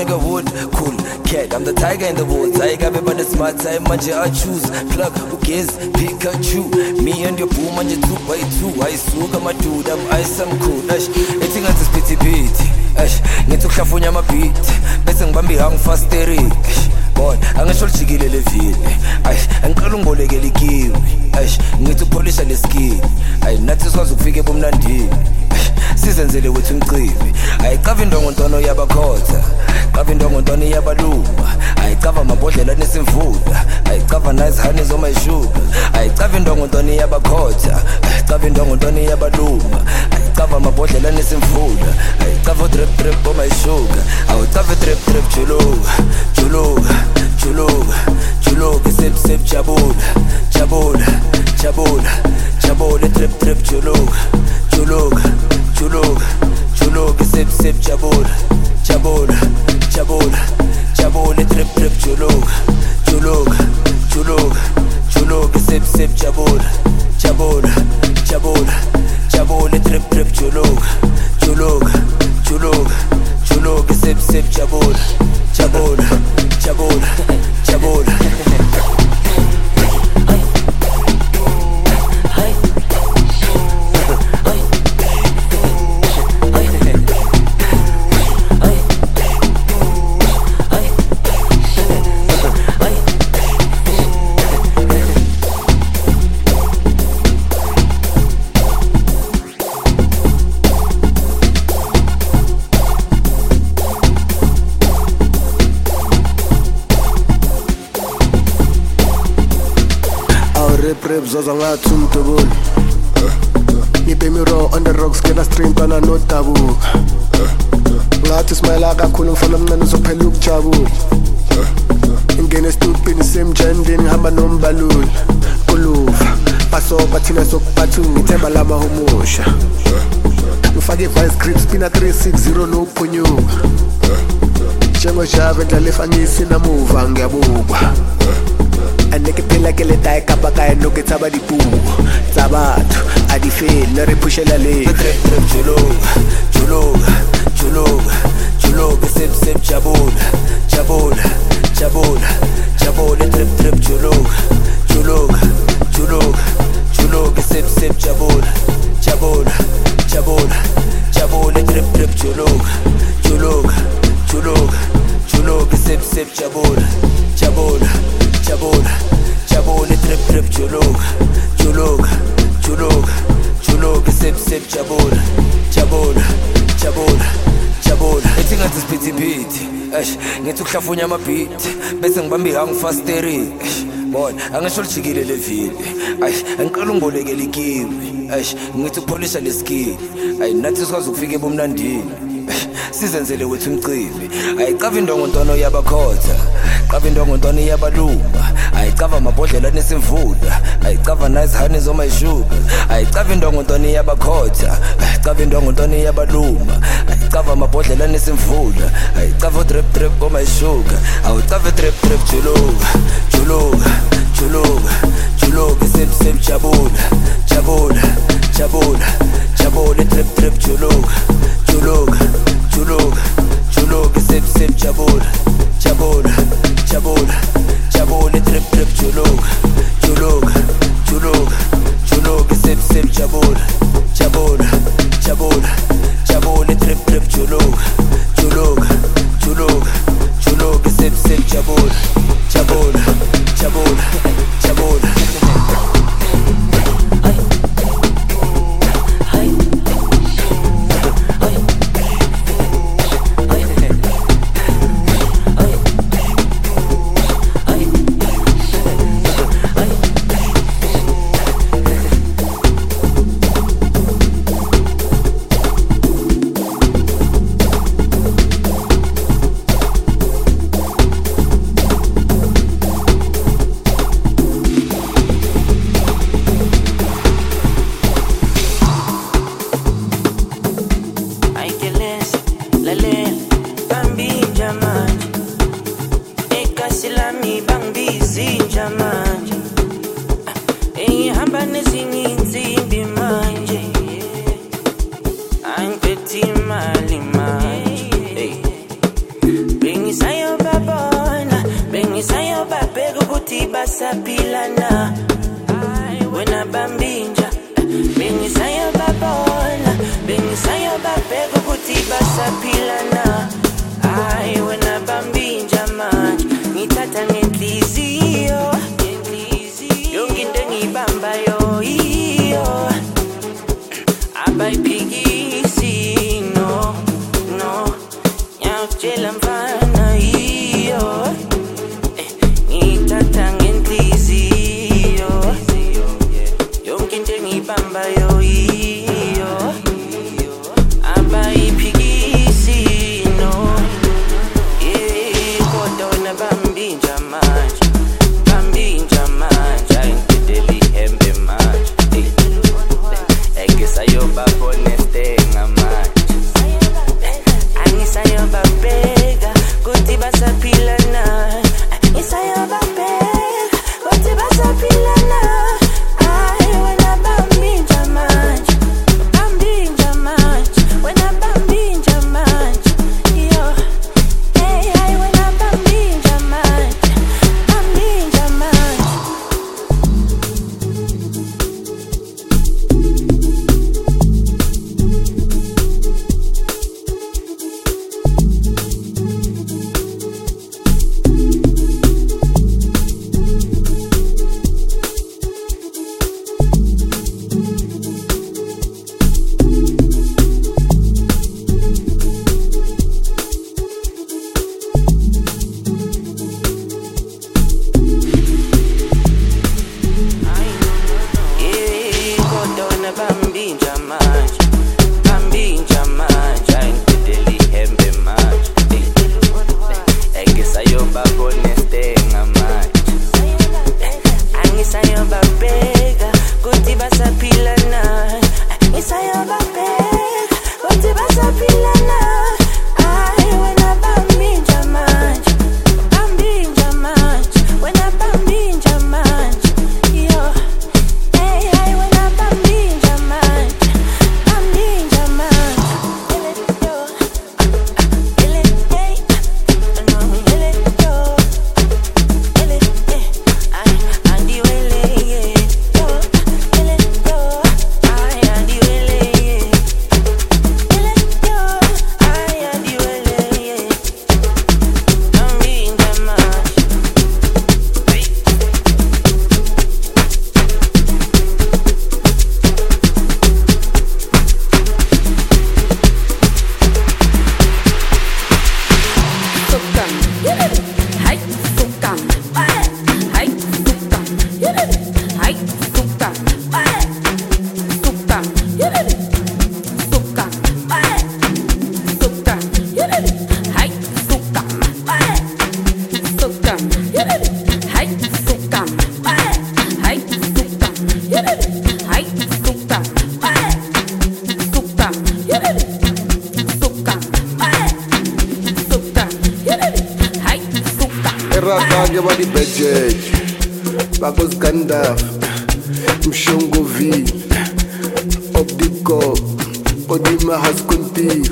nigga would. Cool cat, I'm the tiger in the woods. I got me by the smart side, manje I choose. Plug, who cares? Pikachu. Me and your boo, manje two by two. I suga my dude, I'm ice, I'm cool. Ash, ethi ngathi siphithiphithi. Ash, ngithi ukuhlafunya amabhithi. Bese ngibamba ihangu fasterik. boy angisho lijikile levili ayi angiqala ungibolekela ikiwi ayi ngithi ukupholisha leskini ayi nathi sikwazi ukufika ebumnandini sizenzele wethu umcibi ayicava indongo ntono yabakhotha. Cava indongo ntono yabaluma. Ayicava amabhodlela nesimvuda ayicava nazihani zomayishuda ayicava indongo ntono yabakhotha. Ayicava indongo ntono yabaluma. Ayicava amabhodlela nesimvuda ayicava udrip drip omayishuga awucava drip drip juluka juluka juluka juluka. Sip sip jabula jabula jabula jabula. Drip drip juluka juluka juluka juluka sip sip jabula jabula jabula jabula drip drip juluka juluka juluka juluka sip sip jabula jabula jabula jabula drip drip juluka juluka juluka juluka sip sip jabula ngathi umdubuli Ngiphe miro on the rocks kela stream bana no tabu Ngathi smile kakhulu mfana mncane uzophela ukujabula Ingene estupini semjandini ngihamba nombaluli Kuluva basoba thina sokubathu ngithemba lama humusha Ngifake vice grips pina 360 no phunyuka Njengojava endlala efangisi namuva ngiyabukwa aneke phela ke letae kapa kae no ke tshaba dipuo tsa batho. A di fele re phušela le drip drip juluka juluka juluka juluka sip sip jabula jabula jabula jabula drip drip juluka juluka juluka juluka sip sip jabula jabula jabula jabula drip drip juluka juluka juluka juluka sip sip jabula jabula jabula jabula drip drip juluka juluka juluka juluka sip sip jabula jabula jabula jabula ethi ngathi eish ngithi ukuhlafunya amabhidi bese ngibambe ihangifasteri bona angisho lijikile levili ayi angiqala ungibolekela ikiwi eish ngithi ukupholisha leskili ayi nathi sikwazi ukufika ebumnandini. Sizenzele wethu umcibi. Ayicava indongo ntono yabakhotha. Qava indongo ntono iyabaluma ayicava amabhodlela anesimvula. Ayicava nazihani zomayishuga ayicava indongo ntono iyabakhotha ayicava indongo ntono iyabaluma ayicava amabhodlela anesimvula. Ayicava drip drip omayishuga awucava drip drip juluka juluka juluka juluka. Sip sip jabula jabula jabula jabula drip drip juluka juluka juluka juluka sip sip jabula jabula jabula jabula drip drip juluka juluka juluka juluka sip sip jabula jabula jabula jabula drip drip juluka juluka juluka juluka sip sip jabula jabula Engihamba nezinye insimbi manje. Angiphethe imali manje. Bengisayobabona, bengisayobabheka ukuthi basaphila na Wena bambinja, bengisayobabona, bengisayobabheka ukuthi basaphila na o chão govi, o bico, o dima rascontir,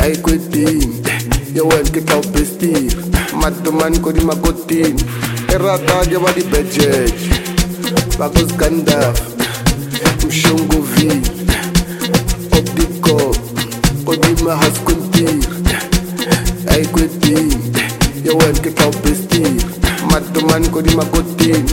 a equitim, e o que tal vestir, matuman corima cotim, errada de vadi pejej, bagos gandaf, o chão govi, o bico, o dima rascontir, a equitim, e o que tal vestir, matuman corima cotim,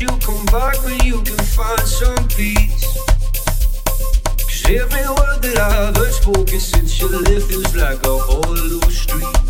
you come back when you can find some peace. Cause every word that I've heard spoken since you left feels like a hollow street.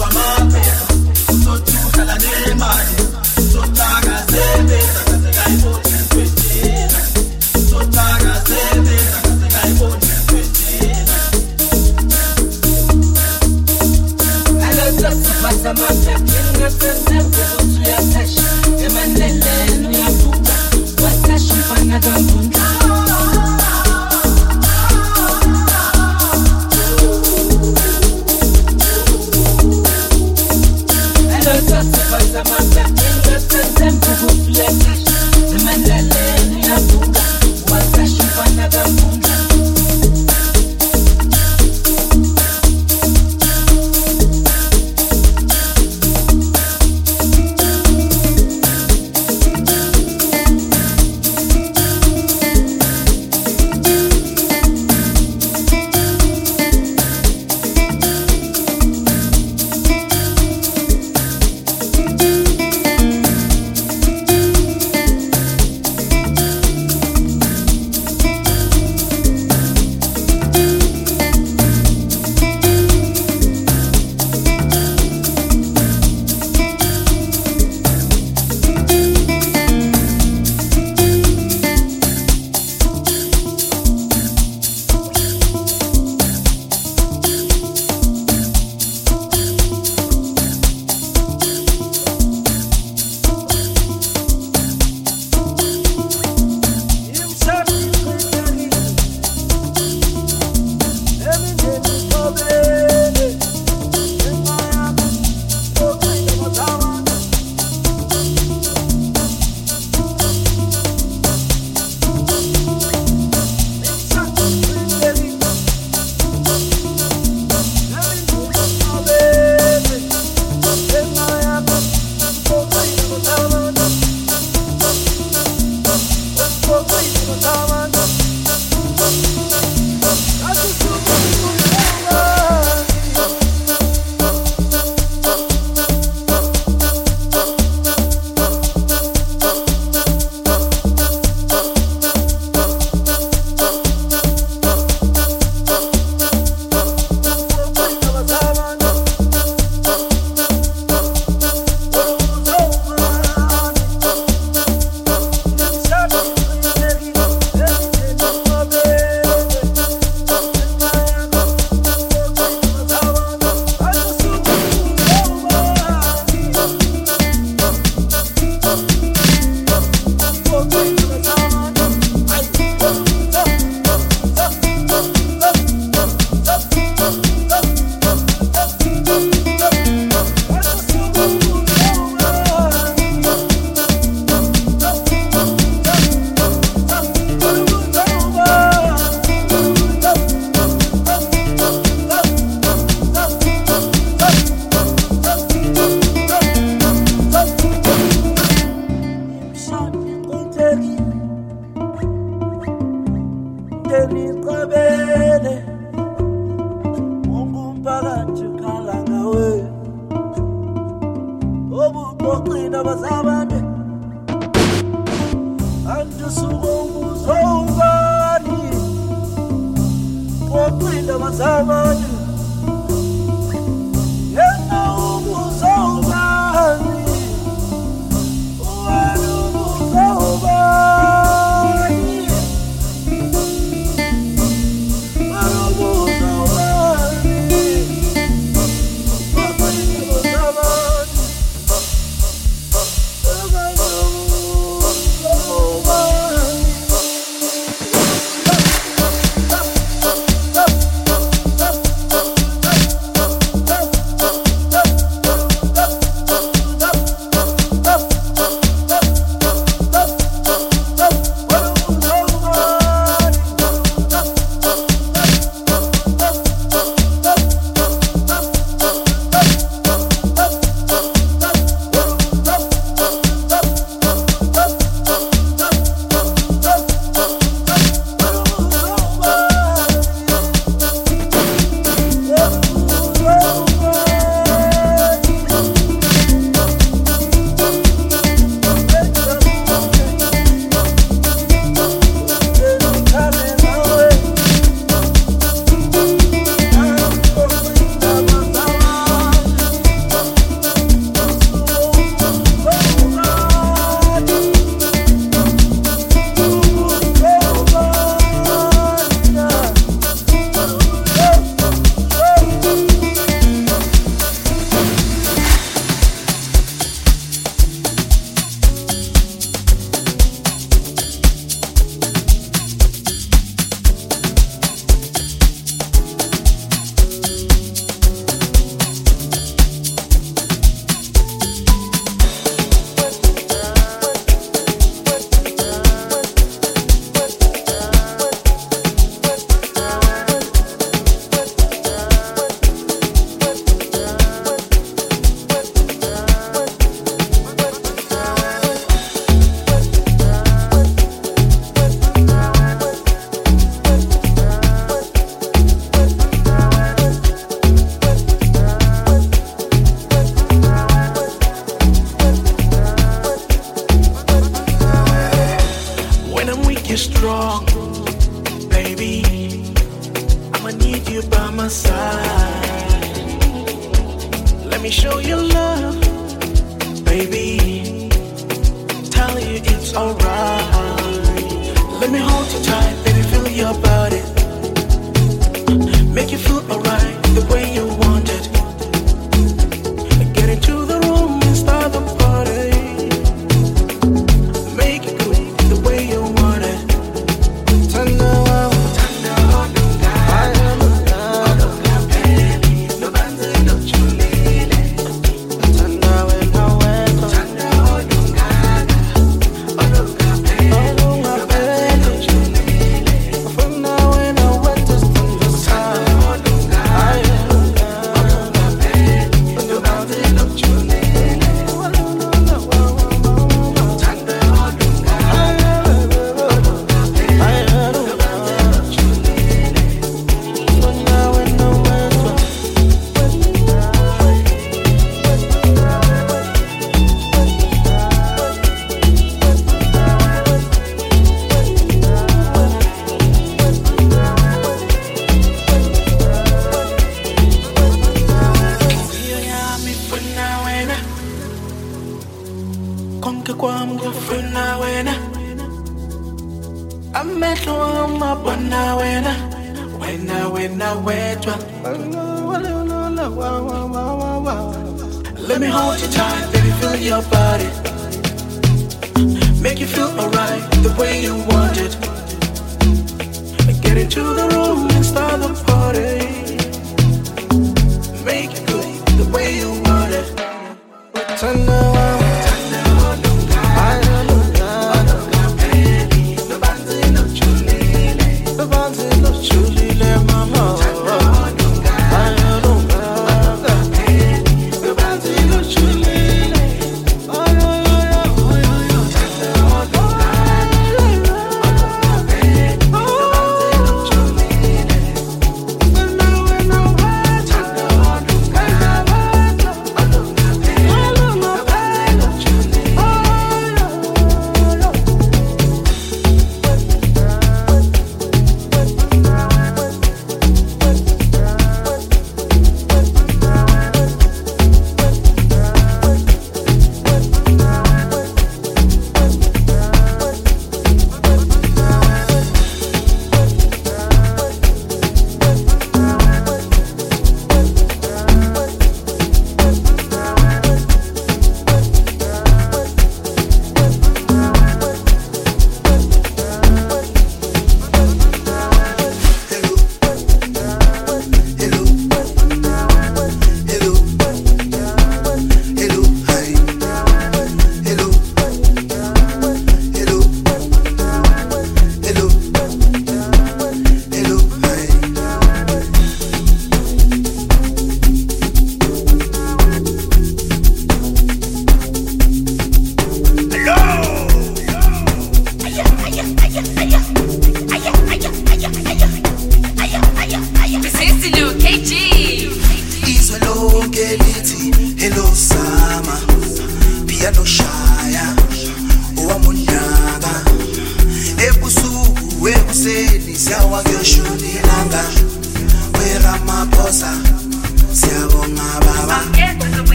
Hello konke kwami ngiyafuna wena amehlo wami abona wena wena wena wedwa Let me hold you tight, baby, feel your body. Make you feel alright the way you want it. Get into the room and start the party. Make it good the way you want it. Turn around.